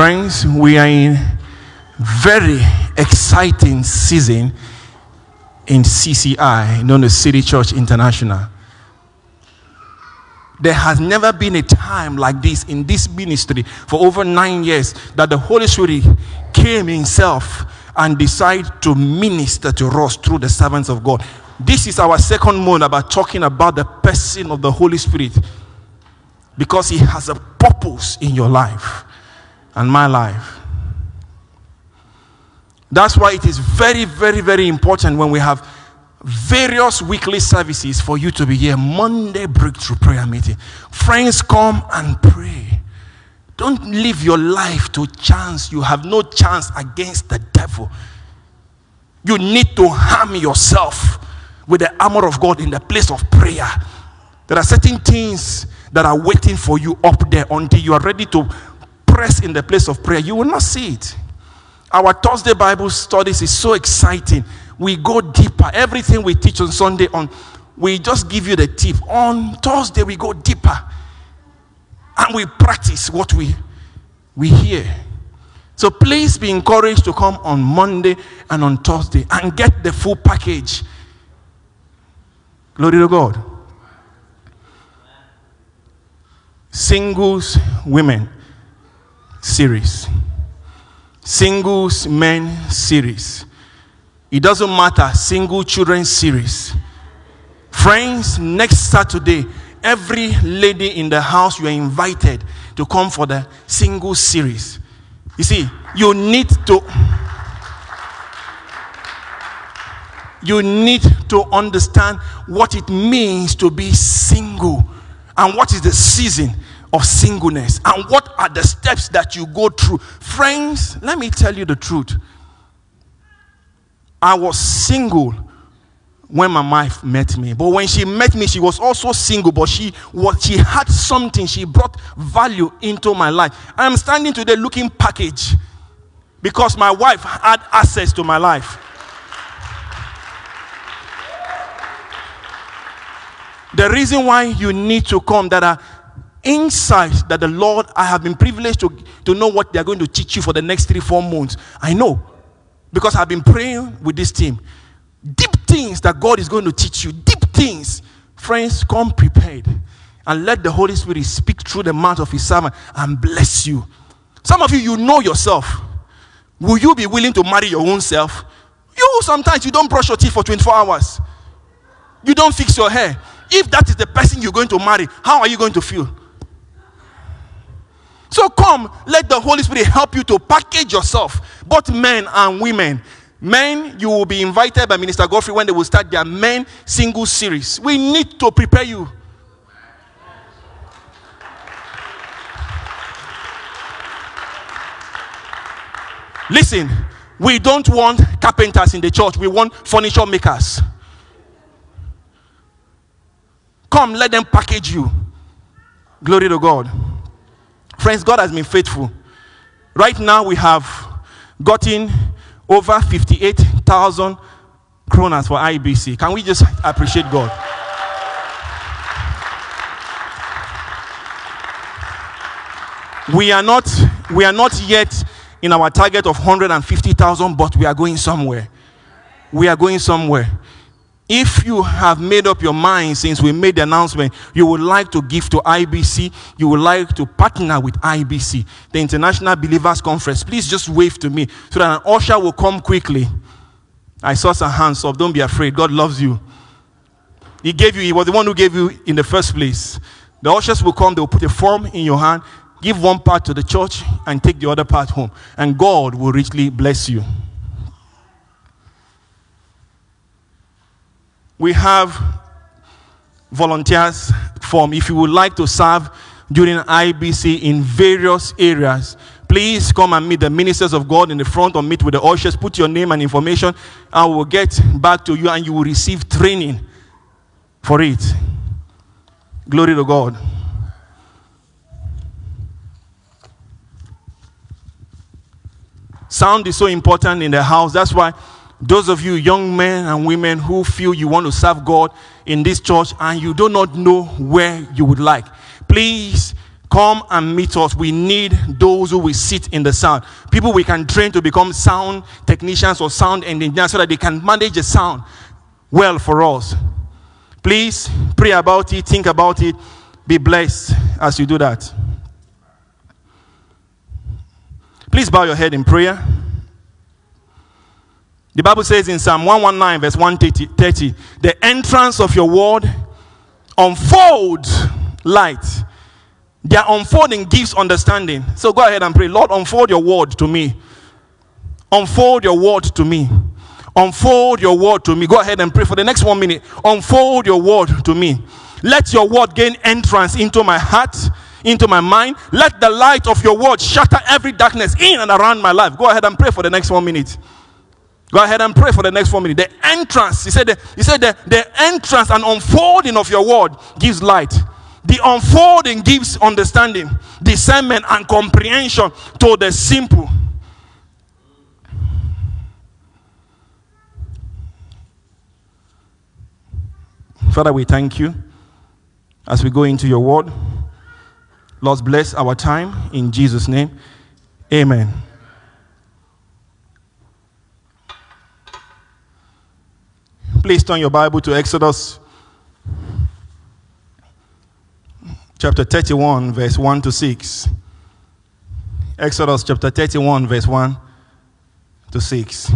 Friends, we are in very exciting season in CCI, known as City Church International. There has never been a time like this in this ministry for over nine years that the Holy Spirit came Himself and decided to minister to us through the servants of God. This is our second month about talking about the person of the Holy Spirit because He has a purpose in your life and my life. That's why it is very, very, very important when we have various weekly services for you to be here. Monday breakthrough prayer meeting. Friends, come and pray. Don't live your life to chance. You have no chance against the devil. You need to harm yourself with the armor of God in the place of prayer. There are certain things that are waiting for you up there until you are ready to press in the place of prayer. You will not see it. Our Thursday Bible studies is so exciting. We go deeper. Everything we teach on Sunday on, we just give you the tip. On Thursday we go deeper, and we practice what we we hear. So please be encouraged to come on Monday and on Thursday and get the full package. Glory to God. Singles women series singles men series. It doesn't matter, single children series. Friends, next Saturday, every lady in the house, you are invited to come for the single series. You see, you need to. You need to understand what it means to be single and what is the season of singleness and what are the steps that you go through. Friends, let me tell you the truth. I was single when my wife met me. But when she met me, she was also single, but she what she had something, she brought value into my life. I'm standing today looking package because my wife had access to my life. The reason why you need to come that are insights that the Lord, I have been privileged to, to know what they're going to teach you for the next three, four months. I know because I've been praying with this team. Deep things that God is going to teach you, deep things. Friends, come prepared and let the Holy Spirit speak through the mouth of His servant and bless you. Some of you, you know yourself. Will you be willing to marry your own self? You sometimes you don't brush your teeth for 24 hours. You don't fix your hair. If that is the person you're going to marry, how are you going to feel? So come, let the Holy Spirit help you to package yourself, both men and women. Men, you will be invited by Minister Godfrey when they will start their men single series. We need to prepare you. Listen, we don't want carpenters in the church, we want furniture makers. Come, let them package you. Glory to God. Friends, God has been faithful. Right now, we have gotten over 58,000 kronas for IBC. Can we just appreciate God? We are not, we are not yet in our target of 150,000, but we are going somewhere. We are going somewhere. If you have made up your mind since we made the announcement, you would like to give to IBC, you would like to partner with IBC, the International Believers Conference, please just wave to me so that an usher will come quickly. I saw some hands up. Don't be afraid. God loves you. He gave you, He was the one who gave you in the first place. The ushers will come, they will put a form in your hand, give one part to the church, and take the other part home. And God will richly bless you. We have volunteers form if you would like to serve during IBC in various areas please come and meet the ministers of God in the front or meet with the ushers. Put your name and information. I will get back to you and you will receive training for it. Glory to God. Sound is so important in the house. That's why those of you young men and women who feel you want to serve God in this church and you do not know where you would like, please come and meet us. We need those who will sit in the sound. People we can train to become sound technicians or sound engineers so that they can manage the sound well for us. Please pray about it, think about it, be blessed as you do that. Please bow your head in prayer. The Bible says in Psalm 119, verse 130, the entrance of your word unfolds light. Their unfolding gives understanding. So go ahead and pray. Lord, unfold your word to me. Unfold your word to me. Unfold your word to me. Go ahead and pray for the next one minute. Unfold your word to me. Let your word gain entrance into my heart, into my mind. Let the light of your word shatter every darkness in and around my life. Go ahead and pray for the next one minute. Go ahead and pray for the next four minutes. The entrance, he said, the, he said the, the entrance and unfolding of your word gives light. The unfolding gives understanding, discernment, and comprehension to the simple. Father, we thank you as we go into your word. Lord, bless our time in Jesus' name. Amen. Please turn your Bible to Exodus chapter 31, verse 1 to 6. Exodus chapter 31, verse 1 to 6.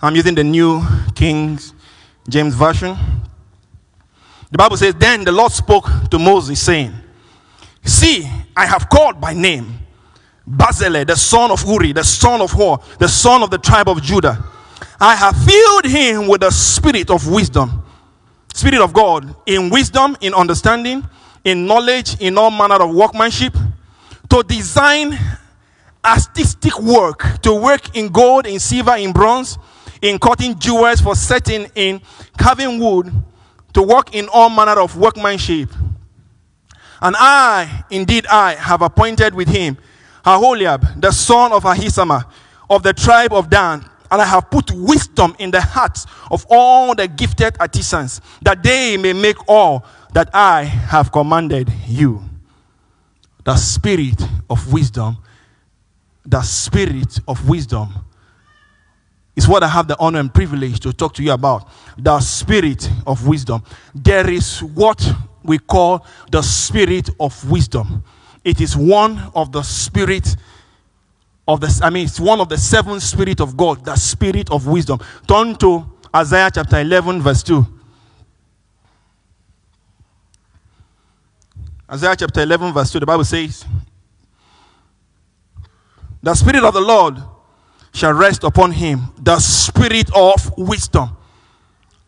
I'm using the New King James Version. The Bible says, Then the Lord spoke to Moses, saying, See, I have called by name Bezalel, the son of Uri, the son of Hor, the son of the tribe of Judah. I have filled him with the spirit of wisdom, spirit of God, in wisdom, in understanding, in knowledge, in all manner of workmanship, to design artistic work, to work in gold, in silver, in bronze, in cutting jewels, for setting, in carving wood, to work in all manner of workmanship. And I, indeed I, have appointed with him Aholiab, the son of Ahisamach, of the tribe of Dan. And I have put wisdom in the hearts of all the gifted artisans, that they may make all that I have commanded you. The spirit of wisdom, the spirit of wisdom is what I have the honor and privilege to talk to you about. The spirit of wisdom. There is what we call the spirit of wisdom. It is one of the spirit of the I mean it's one of the seven spirit of God, the spirit of wisdom. Turn to Isaiah chapter 11 verse 2. Isaiah chapter 11 verse 2 the Bible says the spirit of the Lord shall rest upon him, the spirit of wisdom.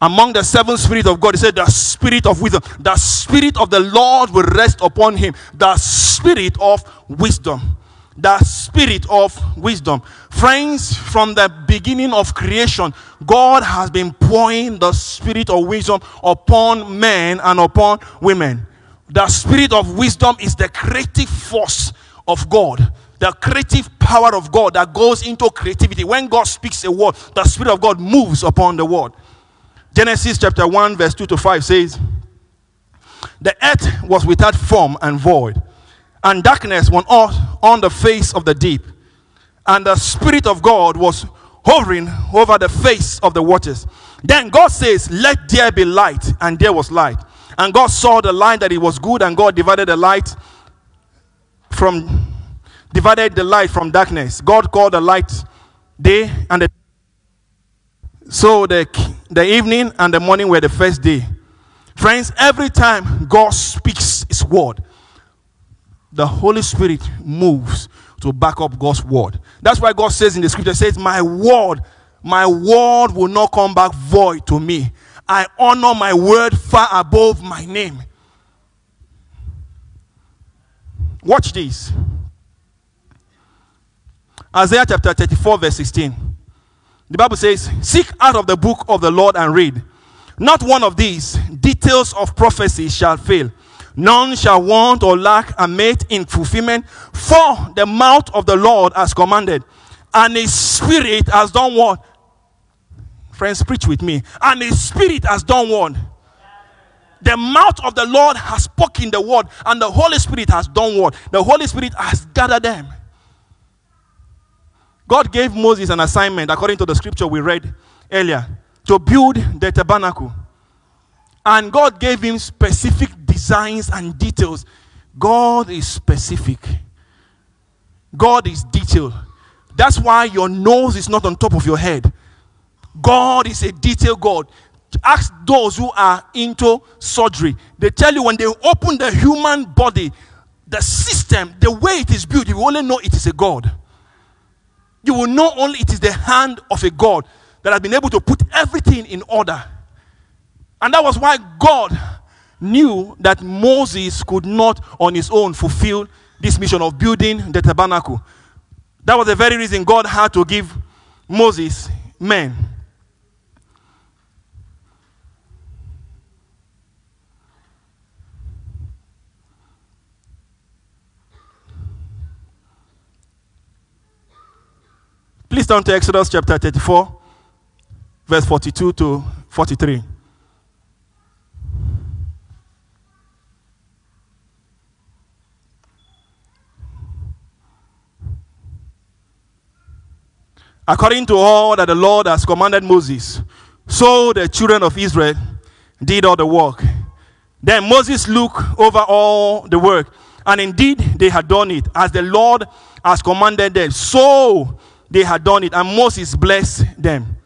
Among the seven spirits of God, he said, The spirit of wisdom, the spirit of the Lord will rest upon him, the spirit of wisdom. The spirit of wisdom. Friends, from the beginning of creation, God has been pouring the spirit of wisdom upon men and upon women. The spirit of wisdom is the creative force of God, the creative power of God that goes into creativity. When God speaks a word, the spirit of God moves upon the word. Genesis chapter 1, verse 2 to 5 says, The earth was without form and void, and darkness on, on the face of the deep. And the Spirit of God was hovering over the face of the waters. Then God says, Let there be light, and there was light. And God saw the light that it was good, and God divided the light from divided the light from darkness. God called the light day and the so the, the evening and the morning were the first day. Friends, every time God speaks his word, the Holy Spirit moves to back up God's word. That's why God says in the scripture, says, My word, my word will not come back void to me. I honor my word far above my name. Watch this. Isaiah chapter 34, verse 16. The Bible says, Seek out of the book of the Lord and read. Not one of these details of prophecy shall fail. None shall want or lack a mate in fulfillment, for the mouth of the Lord has commanded, and his spirit has done what? Friends, preach with me. And his spirit has done what? The mouth of the Lord has spoken the word, and the Holy Spirit has done what? The Holy Spirit has gathered them. God gave Moses an assignment, according to the scripture we read earlier, to build the tabernacle. And God gave him specific designs and details. God is specific, God is detailed. That's why your nose is not on top of your head. God is a detailed God. Ask those who are into surgery. They tell you when they open the human body, the system, the way it is built, you will only know it is a God. You will know only it is the hand of a God that has been able to put everything in order. And that was why God knew that Moses could not on his own fulfill this mission of building the tabernacle. That was the very reason God had to give Moses men. Please turn to Exodus chapter 34, verse 42 to 43. According to all that the Lord has commanded Moses, so the children of Israel did all the work. Then Moses looked over all the work, and indeed they had done it as the Lord has commanded them. So they had done it, and Moses blessed them.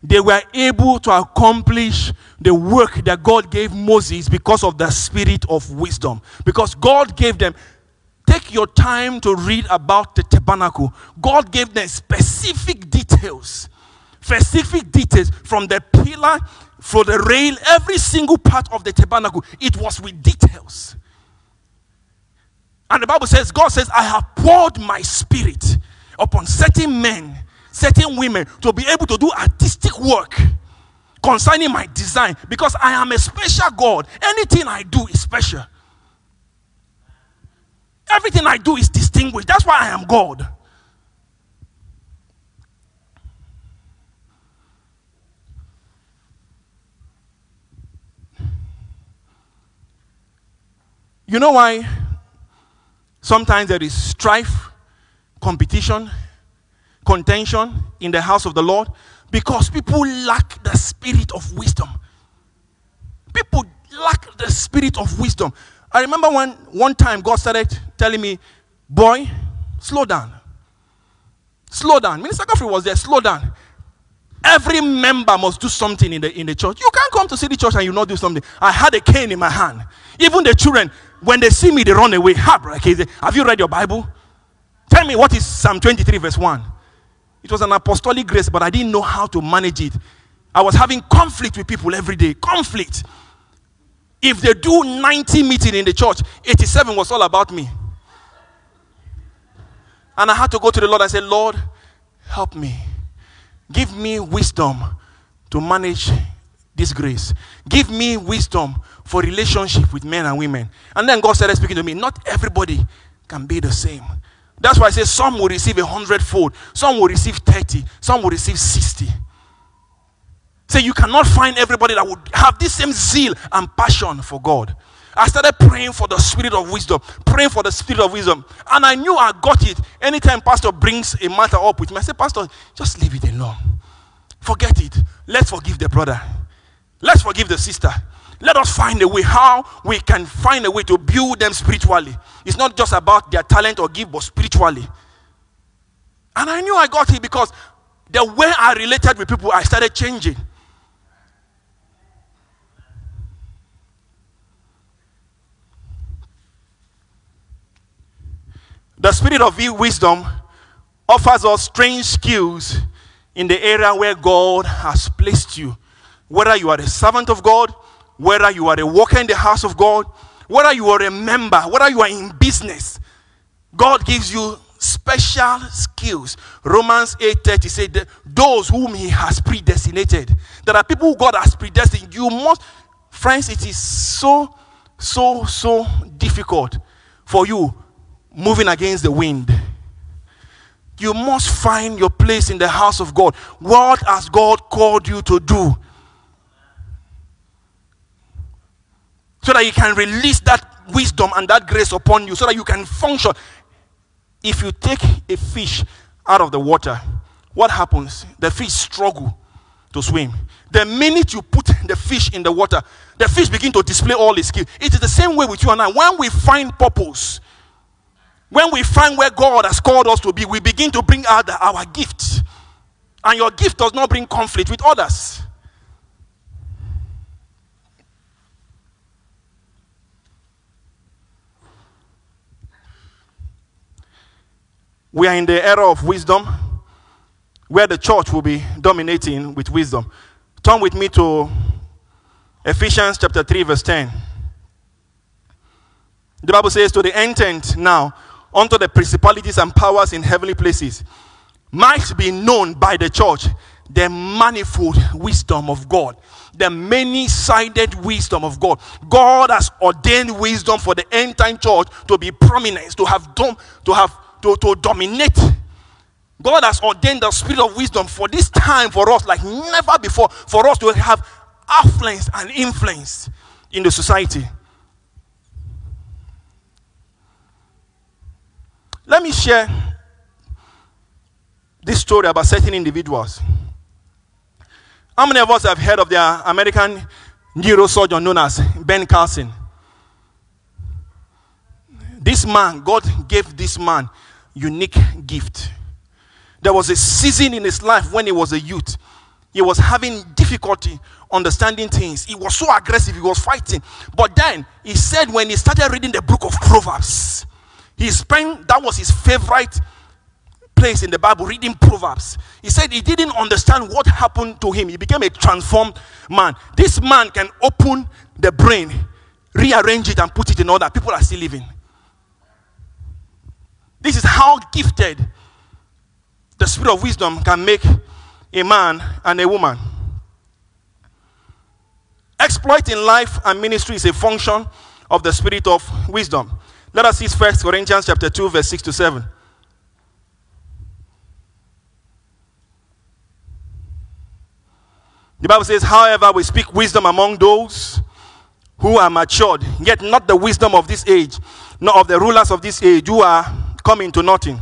They were able to accomplish the work that God gave Moses because of the spirit of wisdom. Because God gave them, take your time to read about the tabernacle. God gave them specific details, specific details from the pillar, for the rail, every single part of the tabernacle. It was with details. And the Bible says, God says, I have poured my spirit upon certain men, certain women to be able to do artistic work concerning my design because I am a special God. Anything I do is special. Everything I do is distinguished. That's why I am God. You know why sometimes there is strife, competition, contention in the house of the Lord? Because people lack the spirit of wisdom. People lack the spirit of wisdom. I remember when one time God started telling me, Boy, slow down. Slow down. Minister Godfrey was there, slow down. Every member must do something in the in the church. You can't come to see the church and you not do something. I had a cane in my hand. Even the children, when they see me, they run away. Have you read your Bible? Tell me what is Psalm 23, verse 1. It was an apostolic grace, but I didn't know how to manage it. I was having conflict with people every day. Conflict. If they do 90 meeting in the church, 87 was all about me. And I had to go to the Lord and say, Lord, help me. Give me wisdom to manage this grace. Give me wisdom for relationship with men and women. And then God started speaking to me. Not everybody can be the same. That's why I say some will receive a hundredfold, some will receive 30, some will receive 60. Say you cannot find everybody that would have this same zeal and passion for God. I started praying for the spirit of wisdom, praying for the spirit of wisdom. And I knew I got it. Anytime Pastor brings a matter up with me, I say, Pastor, just leave it alone. Forget it. Let's forgive the brother. Let's forgive the sister. Let us find a way how we can find a way to build them spiritually. It's not just about their talent or gift, but spiritually. And I knew I got it because the way I related with people, I started changing. The spirit of wisdom offers us strange skills in the area where God has placed you. Whether you are a servant of God, whether you are a worker in the house of God, whether you are a member, whether you are in business, God gives you special skills. Romans 8:30 said those whom he has predestinated. There are people God has predestined. You must, friends, it is so, so, so difficult for you moving against the wind. You must find your place in the house of God. What has God called you to do? So that you can release that wisdom and that grace upon you, so that you can function. If you take a fish out of the water, what happens? The fish struggle to swim. The minute you put the fish in the water, the fish begin to display all its skill. It is the same way with you and I. When we find purpose, when we find where God has called us to be, we begin to bring out our gift. And your gift does not bring conflict with others. We are in the era of wisdom where the church will be dominating with wisdom. Turn with me to Ephesians chapter 3, verse 10. The Bible says, To the intent now, unto the principalities and powers in heavenly places, might be known by the church the manifold wisdom of God, the many sided wisdom of God. God has ordained wisdom for the end time church to be prominent, to have dom- to have to, to dominate. God has ordained the spirit of wisdom for this time for us, like never before, for us to have affluence and influence in the society. Let me share this story about certain individuals. How many of us have heard of the American neurosurgeon known as Ben Carson? This man, God gave this man unique gift. There was a season in his life when he was a youth. He was having difficulty understanding things. He was so aggressive, he was fighting. But then he said when he started reading the book of Proverbs, he spent that was his favorite place in the Bible reading Proverbs. He said he didn't understand what happened to him. He became a transformed man. This man can open the brain, rearrange it, and put it in order. People are still living. This is how gifted the spirit of wisdom can make a man and a woman. Exploit in life and ministry is a function of the spirit of wisdom. Let us see First Corinthians chapter 2, verse 6 to 7. The Bible says, however, we speak wisdom among those who are matured, yet not the wisdom of this age, nor of the rulers of this age who are coming to nothing.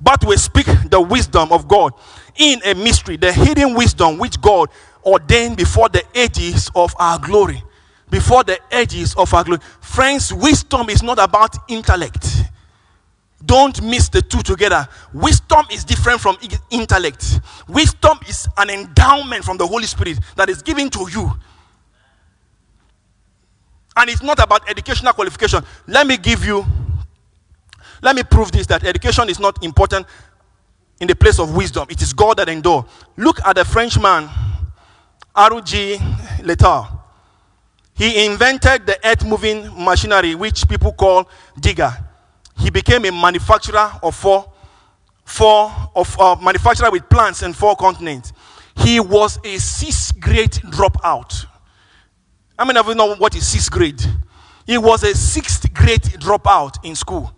But we speak the wisdom of God in a mystery, the hidden wisdom which God ordained before the ages of our glory. Before the edges of our glory. Friends, wisdom is not about intellect. Don't mix the two together. Wisdom is different from intellect. Wisdom is an endowment from the Holy Spirit that is given to you. And it's not about educational qualification. Let me give you, let me prove this that education is not important in the place of wisdom. It is God that endure. Look at the Frenchman, R.G. LeTourneau. He invented the earth moving machinery, which people call digger. He became a manufacturer of four, four of uh, manufacturer with plants in four continents. He was a sixth grade dropout. How many of you know what is sixth grade? He was a sixth grade dropout in school.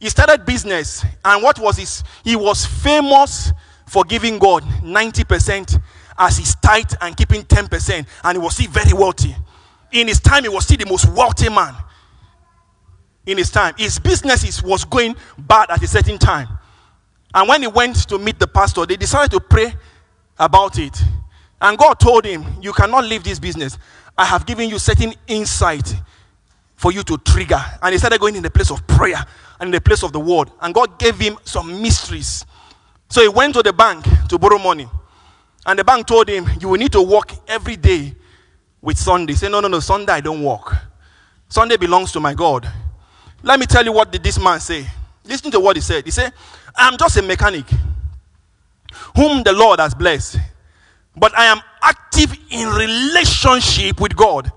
He started business, and what was his? He was famous for giving God 90% as his tithe and keeping 10%, and he was still very wealthy. In his time, he was still the most wealthy man. In his time, his business was going bad at a certain time. And when he went to meet the pastor, they decided to pray about it. And God told him, You cannot leave this business. I have given you certain insight for you to trigger. And he started going in the place of prayer and in the place of the word. And God gave him some mysteries. So he went to the bank to borrow money. And the bank told him, You will need to work every day with Sunday. Said, No, no, no, Sunday I don't work. Sunday belongs to my God. Let me tell you what did this man say. Listen to what he said. He said, I'm just a mechanic whom the Lord has blessed, but I am active in relationship with God.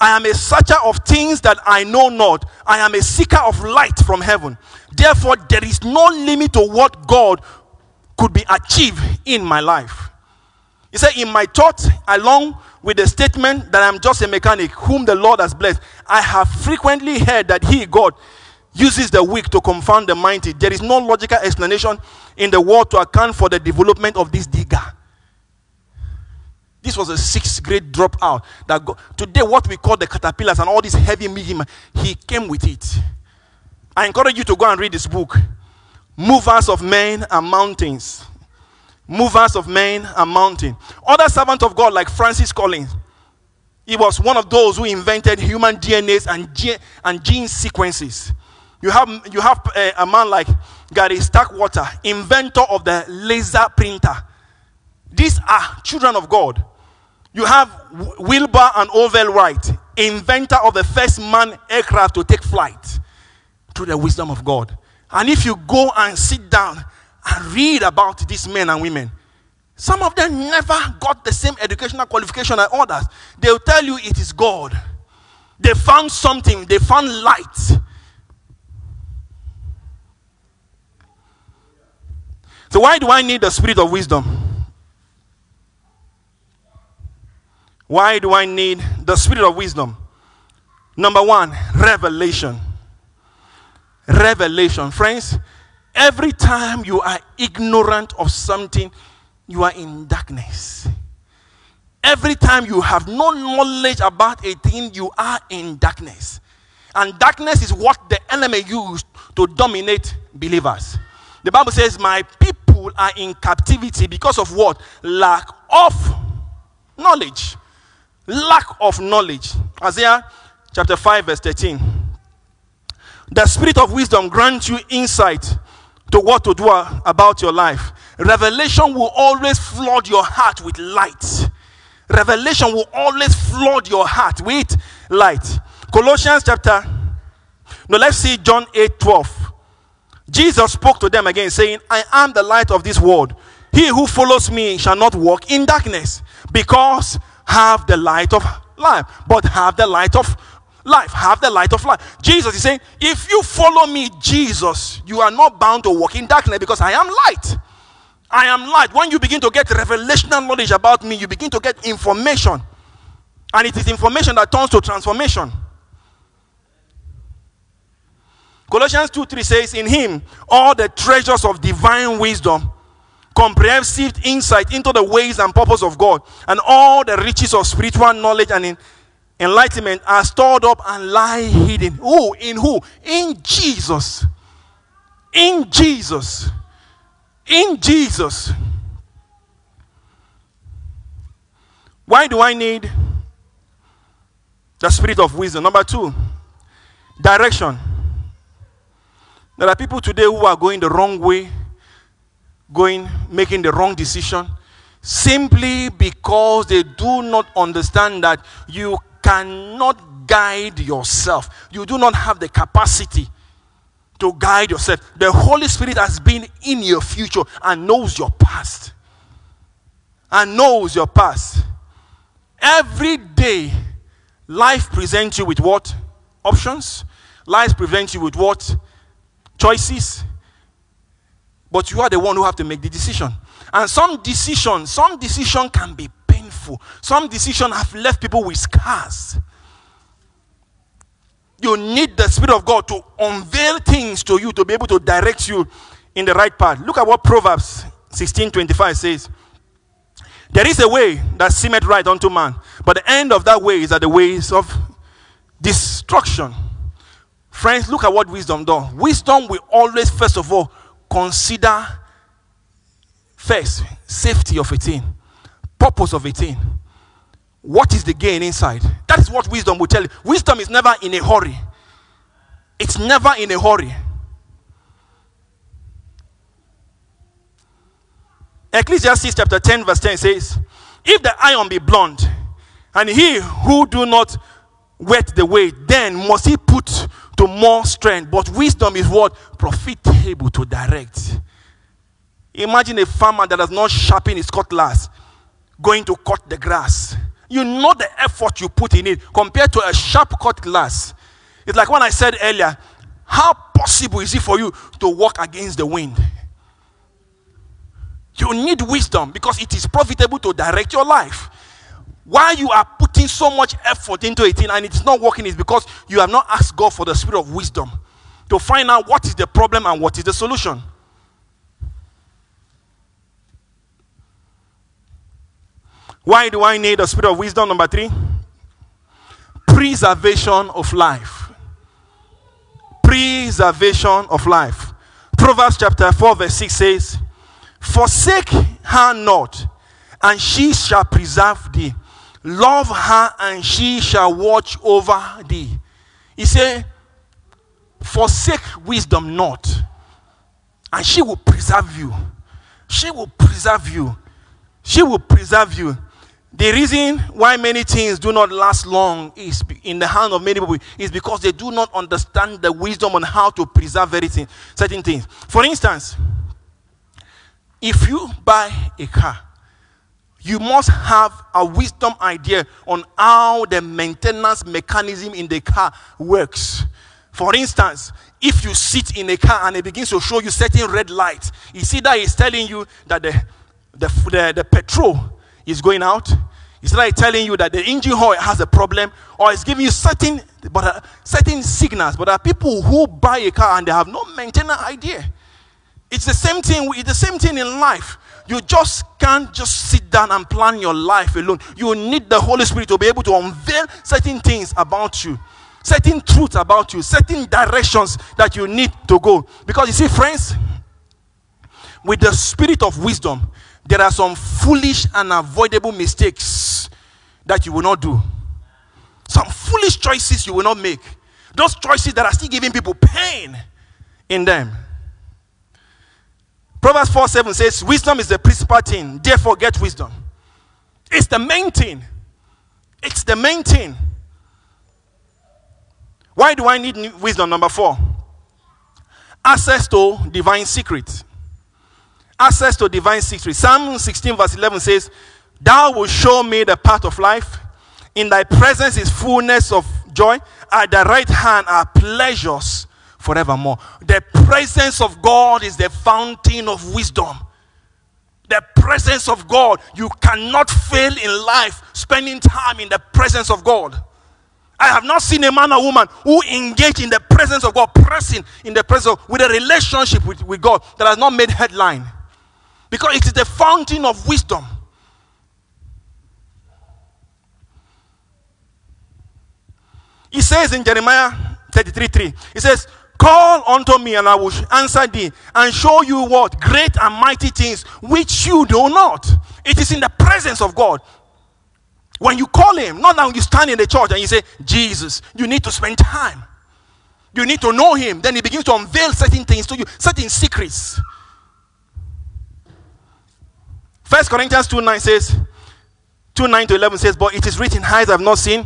I am a searcher of things that I know not. I am a seeker of light from heaven. Therefore, there is no limit to what God could be achieved in my life. He said, In my thoughts, along with the statement that I'm just a mechanic whom the Lord has blessed, I have frequently heard that He, God, uses the weak to confound the mighty. There is no logical explanation in the world to account for the development of this digger. This was a sixth grade dropout. That go, today, what we call the caterpillars and all these heavy medium, he came with it. I encourage you to go and read this book, Movers of Men and Mountains. Movers of Men and Mountain. Other servants of God like Francis Collins. He was one of those who invented human DNAs and, ge- and gene sequences. You have, you have uh, a man like Gary Starkweather, inventor of the laser printer. These are children of God. You have Wilbur and Orville Wright, inventor of the first man aircraft to take flight through the wisdom of God. And if you go and sit down and read about these men and women, some of them never got the same educational qualification as others. They'll tell you it is God. They found something, they found light. So, why do I need the spirit of wisdom? Why do I need the spirit of wisdom? Number one, revelation. Revelation. Friends, every time you are ignorant of something, you are in darkness. Every time you have no knowledge about a thing, you are in darkness. And darkness is what the enemy used to dominate believers. The Bible says, My people are in captivity because of what? Lack of knowledge. Lack of knowledge. Isaiah chapter 5, verse 13. The spirit of wisdom grants you insight to what to do about your life. Revelation will always flood your heart with light. Revelation will always flood your heart with light. Colossians chapter. No, let's see John 8 12. Jesus spoke to them again, saying, I am the light of this world. He who follows me shall not walk in darkness, because have the light of life, but have the light of life. Have the light of life. Jesus is saying, if you follow me, Jesus, you are not bound to walk in darkness because I am light. I am light. When you begin to get revelational knowledge about me, you begin to get information. And it is information that turns to transformation. Colossians 2 3 says, In him all the treasures of divine wisdom, comprehensive insight into the ways and purpose of God, and all the riches of spiritual knowledge and in enlightenment are stored up and lie hidden. Who? In who? In Jesus. In Jesus. In Jesus. Why do I need the spirit of wisdom? Number two, direction. There are people today who are going the wrong way, going, making the wrong decision, simply because they do not understand that you cannot guide yourself. You do not have the capacity to guide yourself. The Holy Spirit has been in your future and knows your past. And knows your past. Every day, life presents you with what? Options. Life presents you with what? choices but you are the one who have to make the decision and some decision some decision can be painful. Some decision have left people with scars. You need the spirit of god to unveil things to you to be able to direct you in the right path. Look at what proverbs 16 25 says. There is a way that seemeth right unto man but the end of that way is at the ways of destruction. Friends, look at what wisdom does. Wisdom will always, first of all, consider first safety of a thing, purpose of a thing. What is the gain inside? That is what wisdom will tell you. Wisdom is never in a hurry. It's never in a hurry. Ecclesiastes chapter 10, verse 10 says, If the iron be blunt, and he who do not wet the way, then must he put to more strength. But wisdom is what? Profitable to direct. Imagine a farmer that does not sharpen his cutlass going to cut the grass. You know the effort you put in it compared to a sharp cutlass. It's like when I said earlier, how possible is it for you to walk against the wind? You need wisdom because it is profitable to direct your life. Why you are putting so much effort into it and it's not working is because you have not asked God for the spirit of wisdom to find out what is the problem and what is the solution. Why do I need the spirit of wisdom? Number three, preservation of life. Preservation of life. Proverbs chapter 4, verse 6 says, Forsake her not, and she shall preserve thee. Love her, and she shall watch over thee. He said, Forsake wisdom not, and she will preserve you. She will preserve you. She will preserve you. The reason why many things do not last long is in the hand of many people is because they do not understand the wisdom on how to preserve everything, certain things. For instance, if you buy a car, you must have a wisdom idea on how the maintenance mechanism in the car works. For instance, if you sit in a car and it begins to show you certain red lights, you see that it's telling you that the, the, the, the petrol is going out. It's like telling you that the engine oil has a problem, or it's giving you certain, but uh, certain signals. But there are people who buy a car and they have no maintenance idea. It's the same thing. It's the same thing in life. You just can't just sit down and plan your life alone. You need the Holy Spirit to be able to unveil certain things about you, certain truths about you, certain directions that you need to go. Because you see, friends, with the spirit of wisdom, there are some foolish and avoidable mistakes that you will not do. Some foolish choices you will not make. Those choices that are still giving people pain in them. Proverbs 4 7 says, Wisdom is the principal thing, therefore get wisdom. It's the main thing. It's the main thing. Why do I need wisdom? Number four, access to divine secrets. Access to divine secrets. Psalm 16, verse 11 says, Thou wilt show me the path of life. In thy presence is fullness of joy. At thy right hand are pleasures forevermore. The presence of God is the fountain of wisdom. The presence of God. You cannot fail in life spending time in the presence of God. I have not seen a man or woman who engage in the presence of God, pressing in the presence of, with a relationship with, with God that has not made headline. Because it is the fountain of wisdom. He says in Jeremiah 33 3, He says, Call unto me, and I will answer thee, and show you what? Great and mighty things which you do not. It is in the presence of God. When you call him, not now you stand in the church and you say, Jesus, you need to spend time. You need to know him. Then he begins to unveil certain things to you, certain secrets. First Corinthians 2 9 says, 2 9 to 11 says, But it is written, eyes have not seen,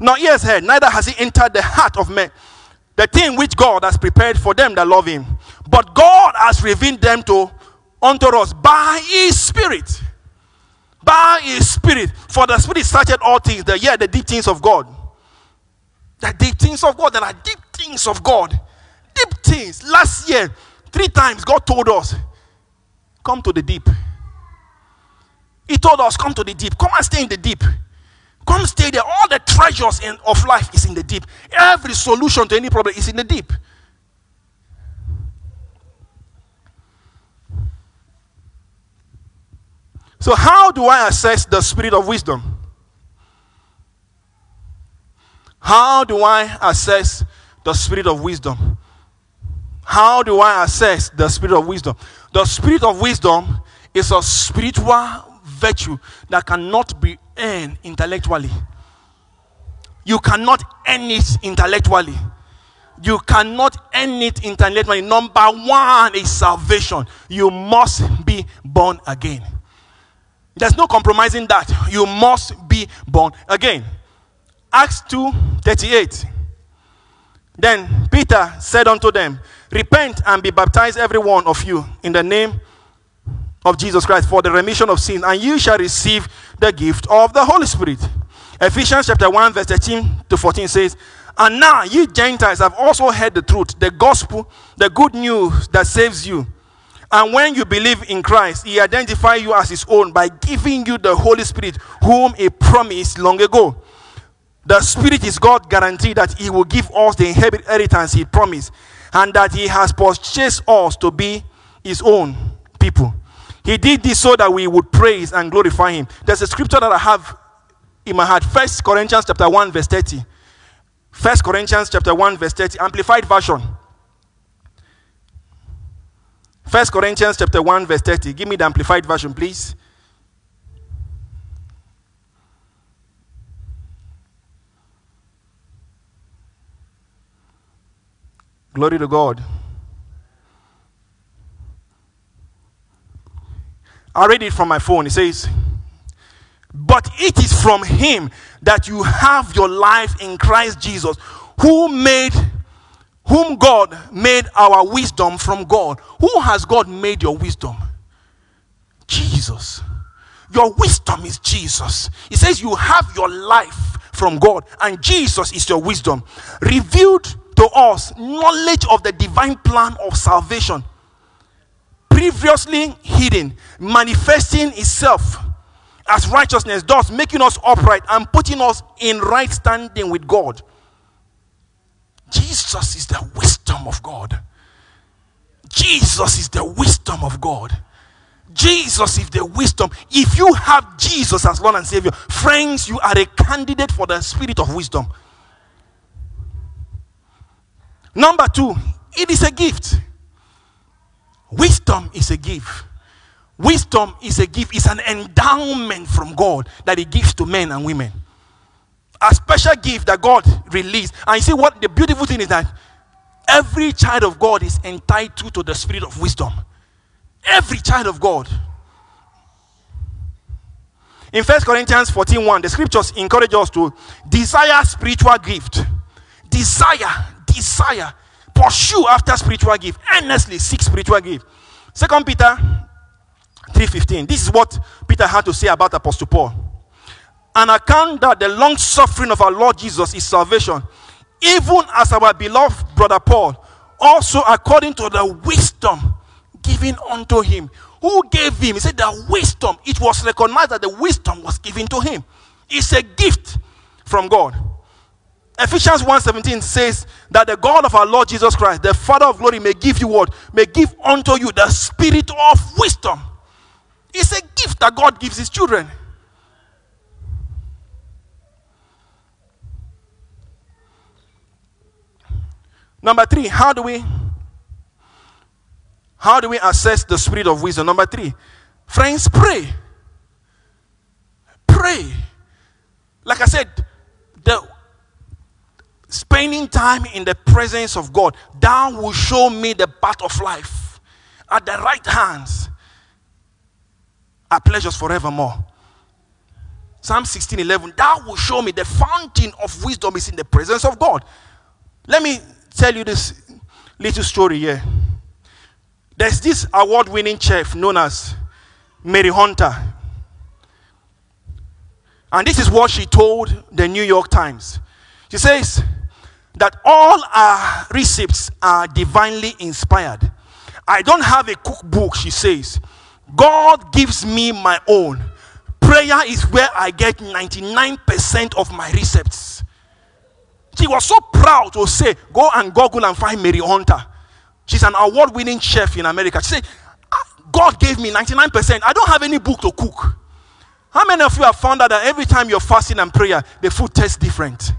nor ears heard, neither has he entered the heart of man. The thing which God has prepared for them that love him. But God has revealed them to unto us by his spirit. By his spirit. For the spirit searched all things, the yeah, the deep things of God. The deep things of God. There are deep things of God. Deep things. Last year, three times God told us, come to the deep. He told us, come to the deep. Come and stay in the deep. Come stay there. All the treasures in, of life is in the deep. Every solution to any problem is in the deep. So, how do I assess the spirit of wisdom? How do I assess the spirit of wisdom? How do I assess the spirit of wisdom? The spirit of wisdom is a spiritual virtue that cannot be earned intellectually. You cannot earn it intellectually. You cannot earn it intellectually. Number one is salvation. You must be born again. There's no compromising that. You must be born again. Acts 2 38. Then Peter said unto them, Repent and be baptized, every one of you, in the name of Jesus Christ for the remission of sin, and you shall receive the gift of the Holy Spirit. Ephesians chapter 1, verse 13 to 14 says, And now you Gentiles have also heard the truth, the gospel, the good news that saves you. And when you believe in Christ, He identifies you as His own by giving you the Holy Spirit, whom He promised long ago. The Spirit is God guarantee that He will give us the inheritance He promised, and that He has purchased us to be His own people. He did this so that we would praise and glorify Him. There's a scripture that I have in my heart. First Corinthians chapter 1, verse 30. First Corinthians chapter 1, verse 30, amplified version. First Corinthians chapter 1, verse 30. Give me the amplified version, please. Glory to God. I read it from my phone. It says, But it is from him that you have your life in Christ Jesus, who made whom God made our wisdom from God. Who has God made your wisdom? Jesus. Your wisdom is Jesus. He says you have your life from God, and Jesus is your wisdom. Revealed to us knowledge of the divine plan of salvation, previously hidden, manifesting itself as righteousness, thus making us upright and putting us in right standing with God. Jesus is the wisdom of God. Jesus is the wisdom of God. Jesus is the wisdom. If you have Jesus as Lord and Savior, friends, you are a candidate for the spirit of wisdom. Number two, it is a gift. Wisdom is a gift. Wisdom is a gift, it's an endowment from God that He gives to men and women. A special gift that God released. And you see what the beautiful thing is that every child of God is entitled to the spirit of wisdom. Every child of God. In 1 Corinthians 14 1, the scriptures encourage us to desire spiritual gift. Desire, desire, pursue after spiritual gift, earnestly seek spiritual gift. Second Peter 3:15. This is what Peter had to say about Apostle Paul. An account that the long suffering of our Lord Jesus is salvation, even as our beloved brother Paul, also according to the wisdom given unto him. Who gave him? He said the wisdom. It was recognized that the wisdom was given to him. It's a gift from God. Ephesians 1:17 says that the God of our Lord Jesus Christ, the Father of glory, may give you what? May give unto you the spirit of wisdom. It's a gift that God gives his children. Number three, how do we how do we assess the spirit of wisdom? Number three, friends, pray. Pray. Like I said, spending time in the presence of God, thou will show me the path of life. At the right hands are pleasures forevermore. Psalm 16 11, thou will show me the fountain of wisdom is in the presence of God. Let me tell you this little story here. There's this award winning chef known as Mary Hunter. And this is what she told the New York Times. She says that all our recipes are divinely inspired. I don't have a cookbook, she says. God gives me my own. Prayer is where I get 99% of my recepts. She was so proud to say, Go and Google and find Mary Hunter. She's an award winning chef in America. She said, "Ah, God gave me 99%. I don't have any book to cook. How many of you have found out that every time you're fasting and prayer, the food tastes different?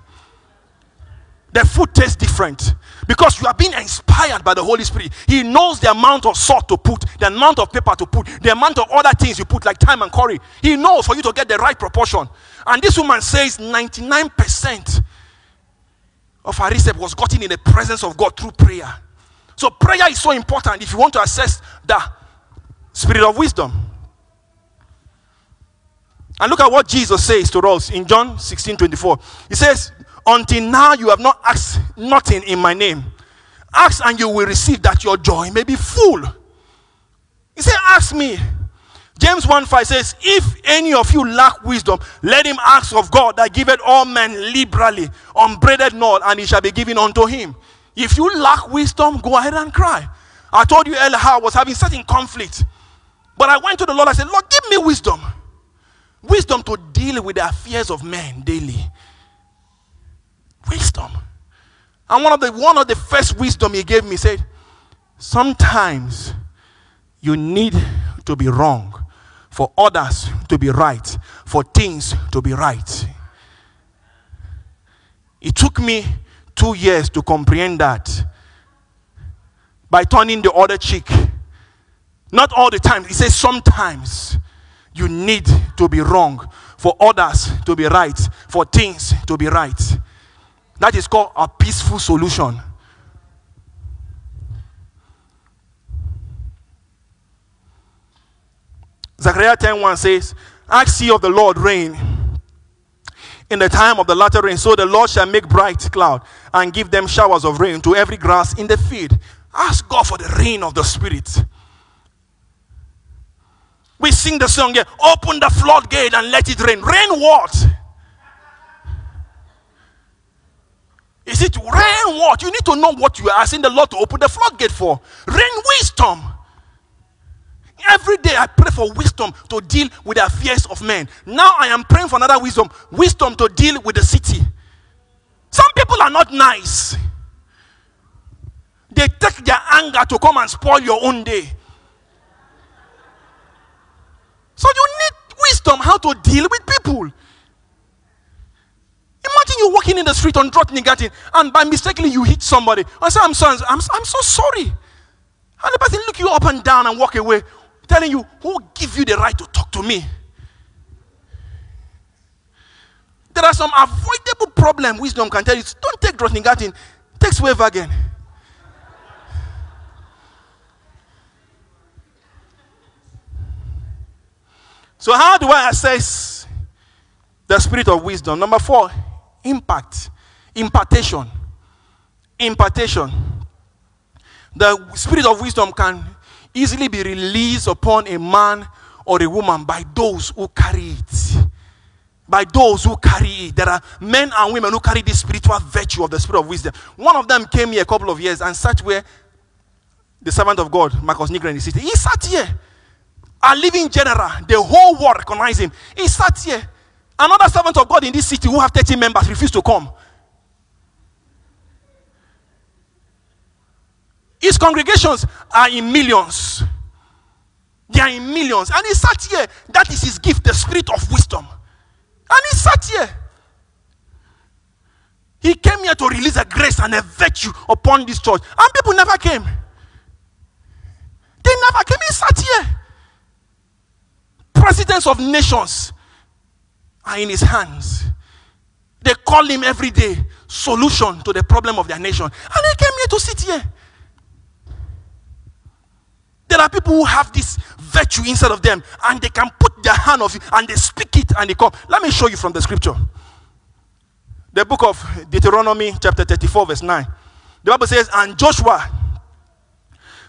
The food tastes different because you are being inspired by the Holy Spirit. He knows the amount of salt to put, the amount of pepper to put, the amount of other things you put, like thyme and curry. He knows for you to get the right proportion. And this woman says 99% of her recipe was gotten in the presence of God through prayer. So prayer is so important if you want to assess the spirit of wisdom. And look at what Jesus says to us in John 16 24. He says, Until now you have not asked nothing in my name. Ask and you will receive that your joy may be full. He said, Ask me. James 1 5 says, If any of you lack wisdom, let him ask of God that giveth all men liberally, unbraided not, and it shall be given unto him. If you lack wisdom, go ahead and cry. I told you earlier how I was having certain conflict. But I went to the Lord, I said, Lord, give me wisdom. Wisdom to deal with the affairs of men daily. Wisdom. And one of the one of the first wisdom he gave me said, sometimes you need to be wrong for others to be right, for things to be right. It took me two years to comprehend that by turning the other cheek. Not all the time. He says sometimes you need to be wrong for others to be right, for things to be right. That is called a peaceful solution. Zechariah 10:1 says, Ask ye of the Lord rain in the time of the latter rain. So the Lord shall make bright cloud and give them showers of rain to every grass in the field. Ask God for the rain of the Spirit. We sing the song here, open the floodgate and let it rain. Rain what? Is it rain what? You need to know what you are asking the Lord to open the floodgate for. Rain wisdom. Every day I pray for wisdom to deal with the affairs of men. Now I am praying for another wisdom, wisdom to deal with the city. Some people are not nice. They take their anger to come and spoil your own day. So you need wisdom how to deal with people. Imagine you walking in the street on Drottninggatan and by mistakenly you hit somebody. I say, I'm sorry, I'm, I'm so sorry. And the person look you up and down and walk away, telling you, who give you the right to talk to me? There are some avoidable problem wisdom can tell you. Don't take Drottninggatan, take Sveavägen. So, how do I assess the spirit of wisdom? Number four, impact, impartation. Impartation. The spirit of wisdom can easily be released upon a man or a woman by those who carry it. By those who carry it. There are men and women who carry this spiritual virtue of the spirit of wisdom. One of them came here a couple of years and sat where the servant of God, Marcus Nygren, is sitting. He sat here a living general. The whole world recognize him. He sat here. Another servant of God in this city who have 30 members refused to come. His congregations are in millions. They are in millions. And he sat here. That is his gift, the spirit of wisdom. And he sat here. He came here to release a grace and a virtue upon this church. And people never came. They never came. He sat here presidents of nations are in his hands. They call him every day solution to the problem of their nation. And he came here to sit here. There are people who have this virtue inside of them and they can put their hand of it and they speak it and they come. Let me show you from the scripture. The book of Deuteronomy, chapter 34, verse 9. The Bible says, And Joshua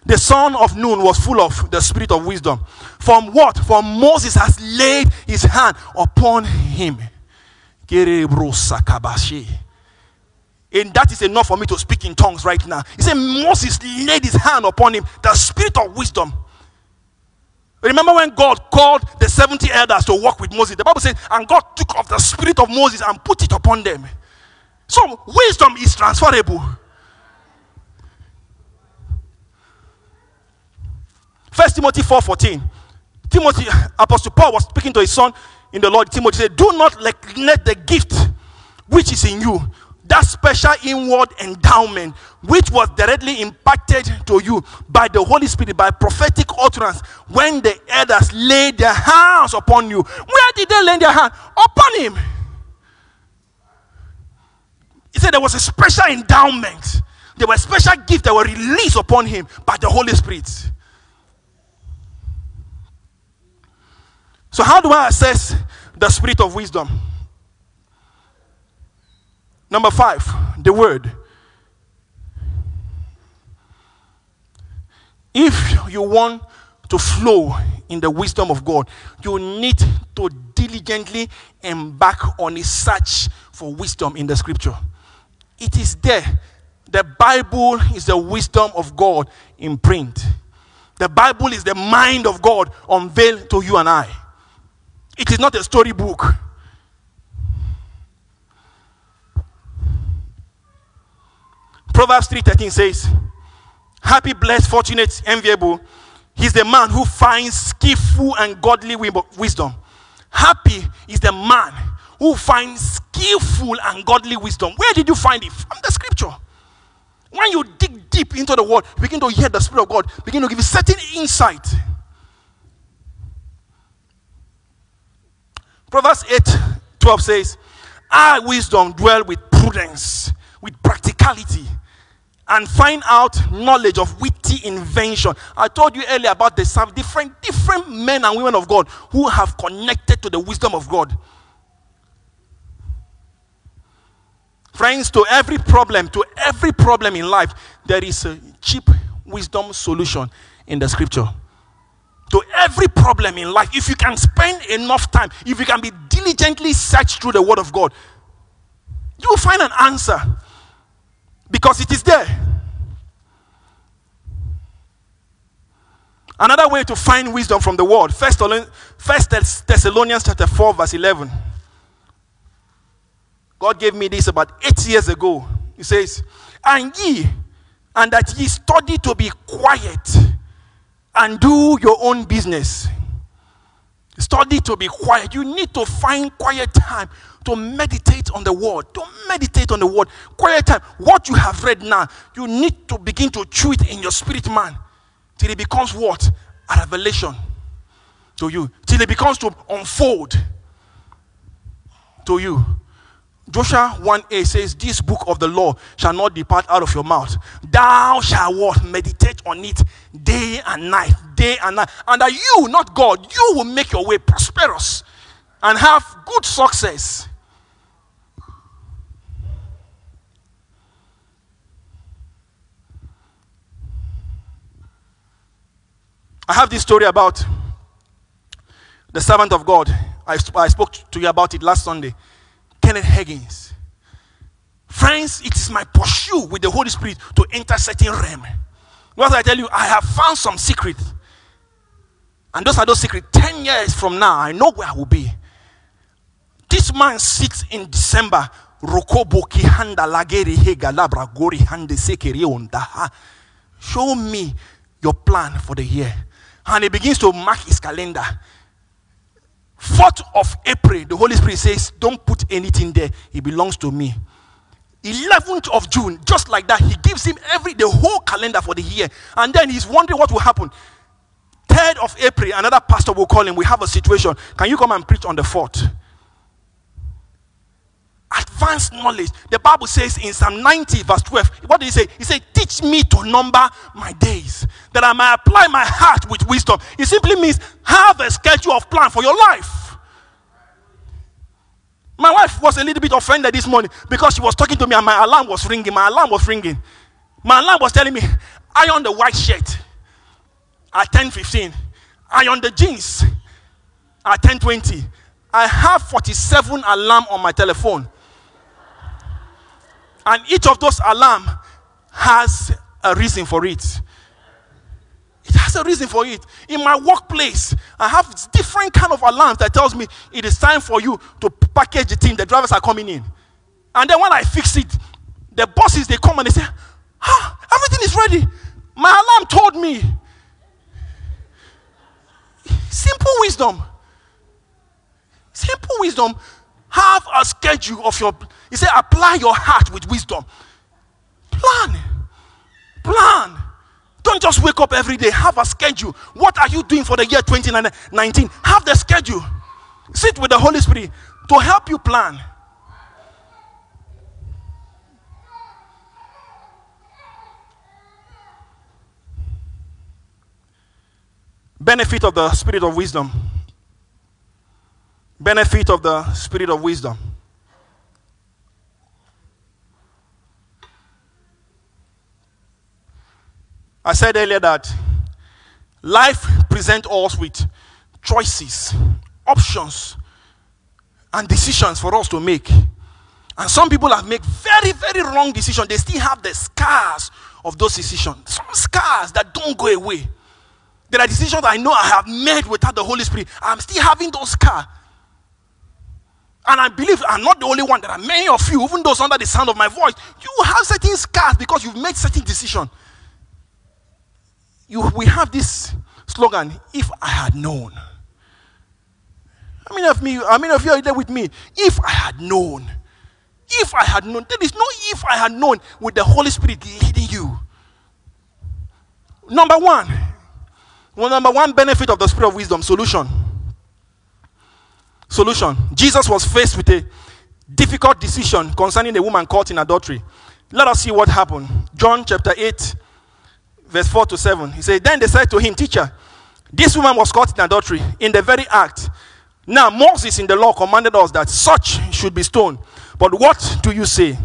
the son of Nun was full of the spirit of wisdom. From what? From Moses has laid his hand upon him. And that is enough for me to speak in tongues right now. He said, Moses laid his hand upon him, the spirit of wisdom. Remember when God called the 70 elders to work with Moses? The Bible says, and God took off the spirit of Moses and put it upon them. So, wisdom is transferable. First Timothy 4:14. Timothy, Apostle Paul was speaking to his son in the Lord. Timothy said, Do not neglect the gift which is in you, that special inward endowment which was directly imparted to you by the Holy Spirit, by prophetic utterance, when the elders laid their hands upon you. Where did they lay their hand? Upon him. He said there was a special endowment. There were special gifts that were released upon him by the Holy Spirit. So, how do I assess the spirit of wisdom? Number five, the word. If you want to flow in the wisdom of God, you need to diligently embark on a search for wisdom in the scripture. It is there. The Bible is the wisdom of God in print. The Bible is the mind of God unveiled to you and I. It is not a storybook. Proverbs 3:13 says, Happy, blessed, fortunate, enviable. He's the man who finds skillful and godly wisdom. Happy is the man who finds skillful and godly wisdom. Where did you find it? From the scripture. When you dig deep into the word, begin to hear the Spirit of God, begin to give you certain insight. Proverbs 8 12 says, I, wisdom, dwell with prudence, with practicality, and find out knowledge of witty invention. I told you earlier about the different, different men and women of God who have connected to the wisdom of God. Friends, to every problem, to every problem in life, there is a cheap wisdom solution in the scripture. To every problem in life, if you can spend enough time, if you can be diligently searched through the word of God, you will find an answer because it is there. Another way to find wisdom from the word, First Thessalonians chapter 4, verse 11. God gave me this about eight years ago. He says, And ye, and that ye study to be quiet and do your own business. Study to be quiet. You need to find quiet time to meditate on the word. To meditate on the word. Quiet time. What you have read now, you need to begin to chew it in your spirit, man, till it becomes what? A revelation to you. Till it becomes to unfold to you. Joshua 1a says, This book of the law shall not depart out of your mouth. Thou shalt what? Meditate on it day and night, day and night. And that you, not God, you will make your way prosperous and have good success. I have this story about the servant of God. I, I spoke to you about it last Sunday. Kenneth Higgins. Friends, it is my pursuit with the Holy Spirit to enter certain realm. What I tell you, I have found some secret. And those are those secrets. 10 years from now, I know where I will be. This man sits in December. Rokobo kihanda lageri hega labra gori hande sekeri ondaha. Show me your plan for the year. And he begins to mark his calendar. 4th of April, the Holy Spirit says, Don't put anything there. It belongs to me. 11th of June, just like that, he gives him every the whole calendar for the year. And then he's wondering what will happen. 3rd of April, another pastor will call him. We have a situation. Can you come and preach on the 4th? Advanced knowledge. The Bible says in Psalm 90, verse 12, what did he say? He said, Teach me to number my days, that I may apply my heart with wisdom. It simply means have a schedule of plan for your life. My wife was a little bit offended this morning because she was talking to me and my alarm was ringing. My alarm was ringing. My alarm was telling me, iron the white shirt at 10:15, iron the jeans at 10:20. I have 47 alarm on my telephone. And each of those alarm has a reason for it. It has a reason for it. In my workplace, I have different kind of alarms that tells me it is time for you to package the team. The drivers are coming in. And then when I fix it, the bosses they come and they say, ah, everything is ready. My alarm told me. Simple wisdom. Simple wisdom. Have a schedule of your. He said, apply your heart with wisdom. Plan. Plan. Don't just wake up every day. Have a schedule. What are you doing for the year 2019? Have the schedule. Sit with the Holy Spirit to help you plan. Benefit of the spirit of wisdom. Benefit of the spirit of wisdom. I said earlier that Life presents us with choices, options, and decisions for us to make. And some people have made very, very wrong decisions. They still have the scars of those decisions. Some scars that don't go away. There are decisions I know I have made without the Holy Spirit. I'm still having those scars. And I believe I'm not the only one. There are many of you, even those under the sound of my voice. You have certain scars because you've made certain decisions. You, we have this slogan, if I had known. How many of me, how many of you are there with me? If I had known. If I had known. There is no if I had known with the Holy Spirit leading you. Number one. Well, number one benefit of the spirit of wisdom solution. Solution. Jesus was faced with a difficult decision concerning the woman caught in adultery. Let us see what happened. John chapter 8, verse 4 to 7. He said, Then they said to him, Teacher, this woman was caught in adultery in the very act. Now, Moses in the law commanded us that such should be stoned. But what do you say?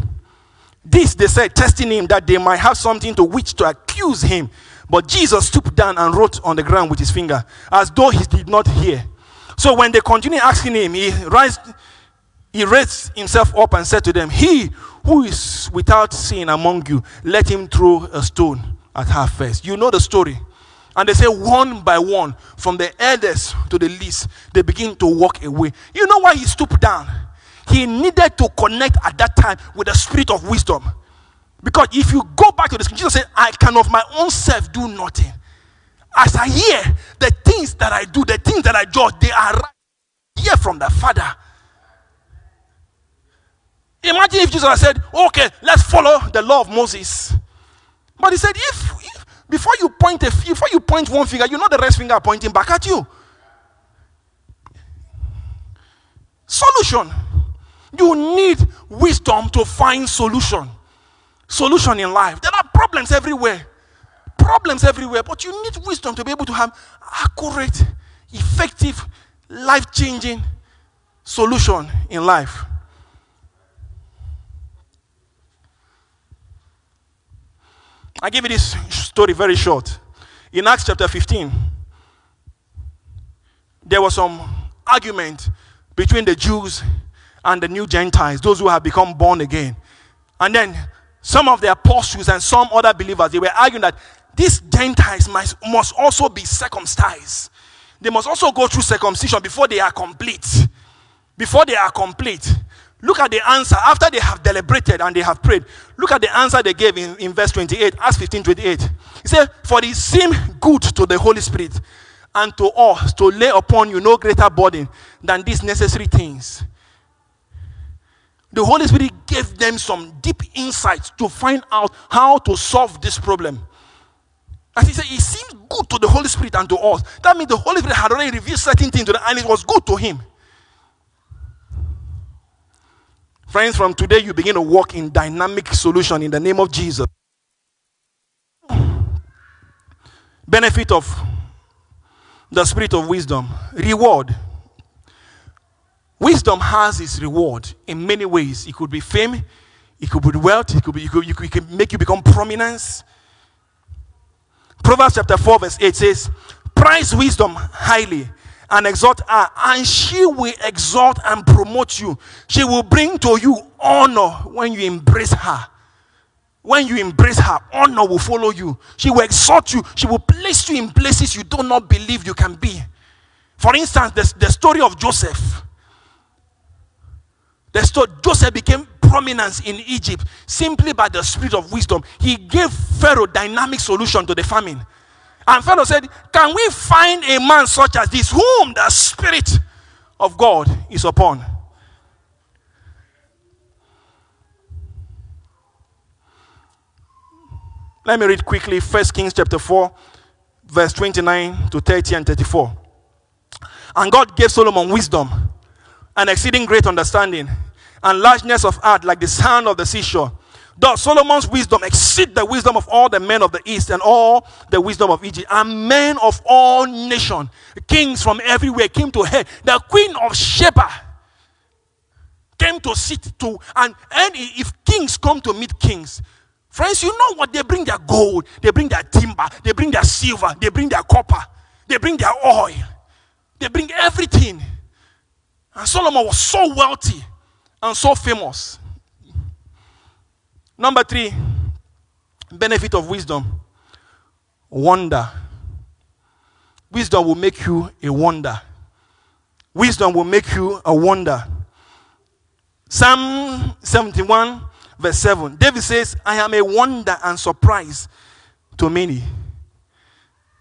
This they said, testing him that they might have something to which to accuse him. But Jesus stooped down and wrote on the ground with his finger, as though he did not hear. So when they continued asking him, he raised, he raised himself up and said to them, He who is without sin among you, let him throw a stone at her first. You know the story. And they say, one by one, from the eldest to the least, they begin to walk away. You know why he stooped down? He needed to connect at that time with the spirit of wisdom. Because if you go back to the scripture, Jesus said, I can of my own self do nothing. As I hear the things that I do, the things that I judge, they are right. Hear from the Father. Imagine if Jesus had said, Okay, let's follow the law of Moses. But he said, if, if before you point a before you point one finger, you know the rest finger pointing back at you. Solution. You need wisdom to find solution. Solution in life. There are problems everywhere. Problems everywhere, but you need wisdom to be able to have accurate, effective, life-changing solution in life. I give you this story very short. In Acts chapter 15, there was some argument between the Jews and the new Gentiles, those who have become born again. And then some of the apostles and some other believers, they were arguing that these Gentiles must, must also be circumcised. They must also go through circumcision before they are complete. Before they are complete. Look at the answer after they have deliberated and they have prayed. Look at the answer they gave in, in verse 28, Acts 15 28. He said, For it seemed good to the Holy Spirit and to us to lay upon you no greater burden than these necessary things. The Holy Spirit gave them some deep insights to find out how to solve this problem. As he said, it seems good to the Holy Spirit and to us. That means the Holy Spirit had already revealed certain things to them and it was good to him. Friends, from today you begin to walk in dynamic solution in the name of Jesus. Benefit of the spirit of wisdom, reward. Wisdom has its reward in many ways. It could be fame, it could be wealth, it could be it could, it could make you become prominence. Proverbs chapter 4, verse 8 says, Prize wisdom highly and exalt her, and she will exalt and promote you. She will bring to you honor when you embrace her. When you embrace her, honor will follow you. She will exalt you. She will place you in places you do not believe you can be. For instance, the, the story of Joseph. The story, Joseph became prominence in Egypt simply by the spirit of wisdom. He gave Pharaoh dynamic solution to the famine. And Pharaoh said, Can we find a man such as this, whom the Spirit of God is upon? Let me read quickly 1 Kings chapter 4, verse 29 to 30 and 34. And God gave Solomon wisdom and exceeding great understanding and largeness of heart like the sand of the seashore. Thus Solomon's wisdom exceed the wisdom of all the men of the east and all the wisdom of Egypt. And men of all nations, kings from everywhere came to her. The queen of Sheba came to sit to and, and if kings come to meet kings, Friends, you know what? They bring their gold, they bring their timber, they bring their silver, they bring their copper, they bring their oil, they bring everything. And Solomon was so wealthy and so famous. Number three, benefit of wisdom wonder. Wisdom will make you a wonder. Wisdom will make you a wonder. Psalm 71, verse 7. David says, I am a wonder and surprise to many.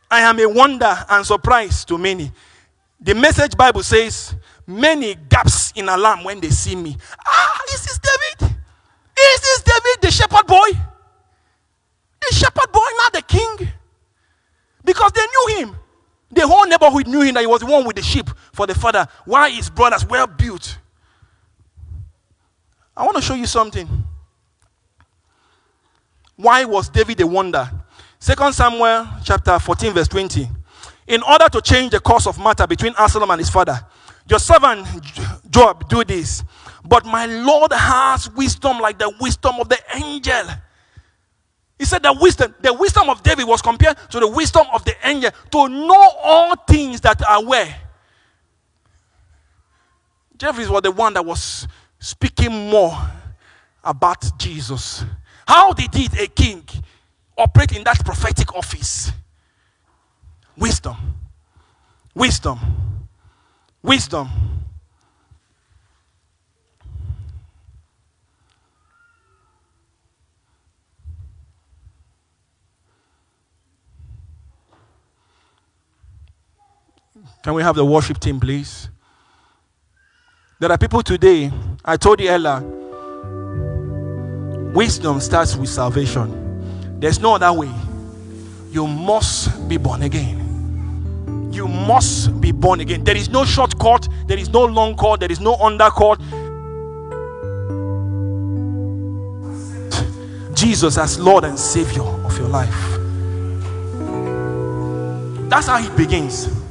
I am a wonder and surprise to many. The message Bible says, many gaps in alarm when they see me. Ah, this is David? Is this David, the shepherd boy? The shepherd boy, not the king. Because they knew him. The whole neighborhood knew him that he was the one with the sheep for the father. Why his brothers well built. I want to show you something. Why was David a wonder? Second Samuel chapter 14, verse 20. In order to change the course of matter between Absalom and his father, your servant Joab do this. But my Lord has wisdom like the wisdom of the angel. He said that wisdom, the wisdom of David was compared to the wisdom of the angel to know all things that are where. Jeffries was the one that was speaking more about Jesus. How did it, a king, operate in that prophetic office? Wisdom. Wisdom. Wisdom. Can we have the worship team, please? There are people today, I told you earlier, wisdom starts with salvation. There's no other way. You must be born again. You must be born again. There is no shortcut, there is no long cut, there is no undercut. Jesus as Lord and Savior of your life. That's how it begins.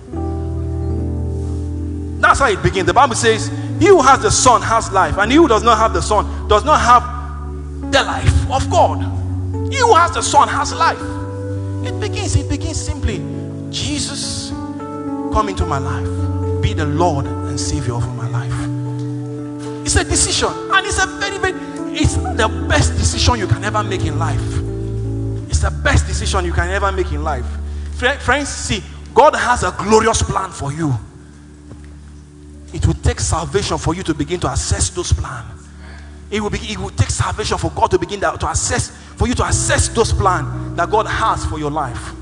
That's how it begins. The Bible says, He who has the Son has life, and he who does not have the Son does not have the life of God. He who has the Son has life. It begins, it begins simply. Jesus, come into my life. Be the Lord and Savior of my life. It's a decision, and it's a very, very, it's the best decision you can ever make in life. It's the best decision you can ever make in life. Friends, see, God has a glorious plan for you. It will take salvation for you to begin to assess those plans. It will, be, it will take salvation for God to begin to, to assess, for you to assess those plans that God has for your life.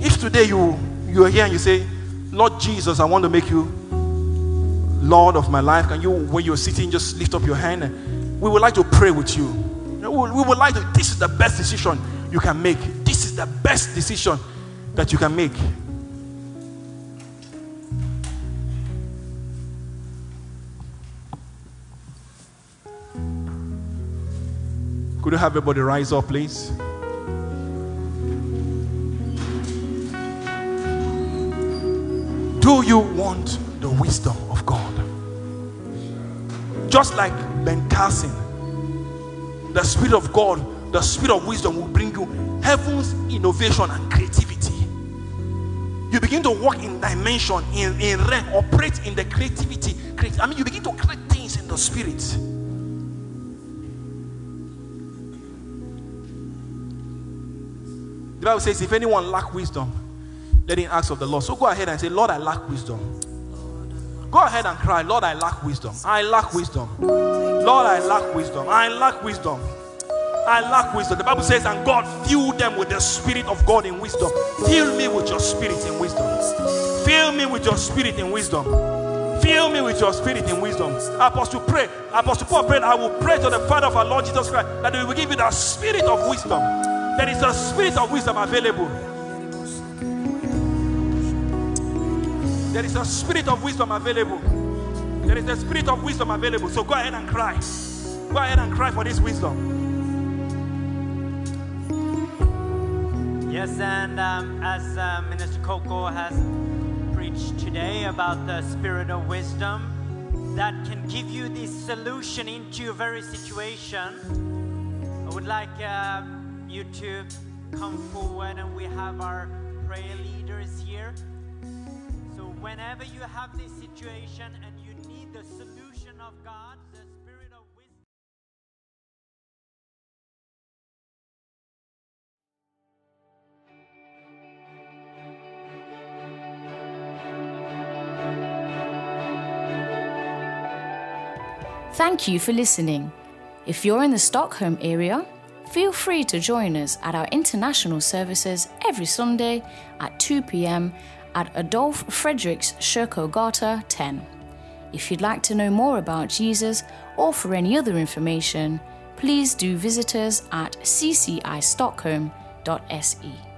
If today you you are here and you say, Lord Jesus, I want to make you Lord of my life, can you, when you're sitting, just lift up your hand? And we would like to pray with you. We would like to, this is the best decision you can make. This is the best decision that you can make. Could you have everybody rise up, please? Do you want the wisdom of God? Just like Ben Carson, the Spirit of God, the Spirit of wisdom will bring you heaven's innovation and creativity. You begin to walk in dimension, in, in realm, operate in the creativity. I mean, you begin to create things in the Spirit. The Bible says, if anyone lack wisdom, let him ask of the Lord. So go ahead and say, Lord, I lack wisdom. Go ahead and cry, Lord, I lack wisdom. I lack wisdom. Lord, I lack wisdom. I lack wisdom. I lack wisdom. The Bible says, and God filled them with the Spirit of God in wisdom. Fill me with your Spirit in wisdom. Fill me with your Spirit in wisdom. Fill me with your Spirit in wisdom. Apostle, pray. Apostle Paul prayed, I will pray to the Father of our Lord Jesus Christ that He will give you the Spirit of wisdom. There is a Spirit of wisdom available. There is a spirit of wisdom available. There is a spirit of wisdom available. So go ahead and cry. Go ahead and cry for this wisdom. Yes, and um, as uh, Minister Coco has preached today about the spirit of wisdom that can give you the solution into your very situation, I would like um, you to come forward, and we have our prayer leaders here. So, whenever you have this situation and you need the solution of God, the Spirit of wisdom. Thank you for listening. If you're in the Stockholm area, feel free to join us at our international services every Sunday at 2 pm at Adolf Fredriks Kyrkogata 10. If you'd like to know more about Jesus or for any other information, please do visit us at ccistockholm.se.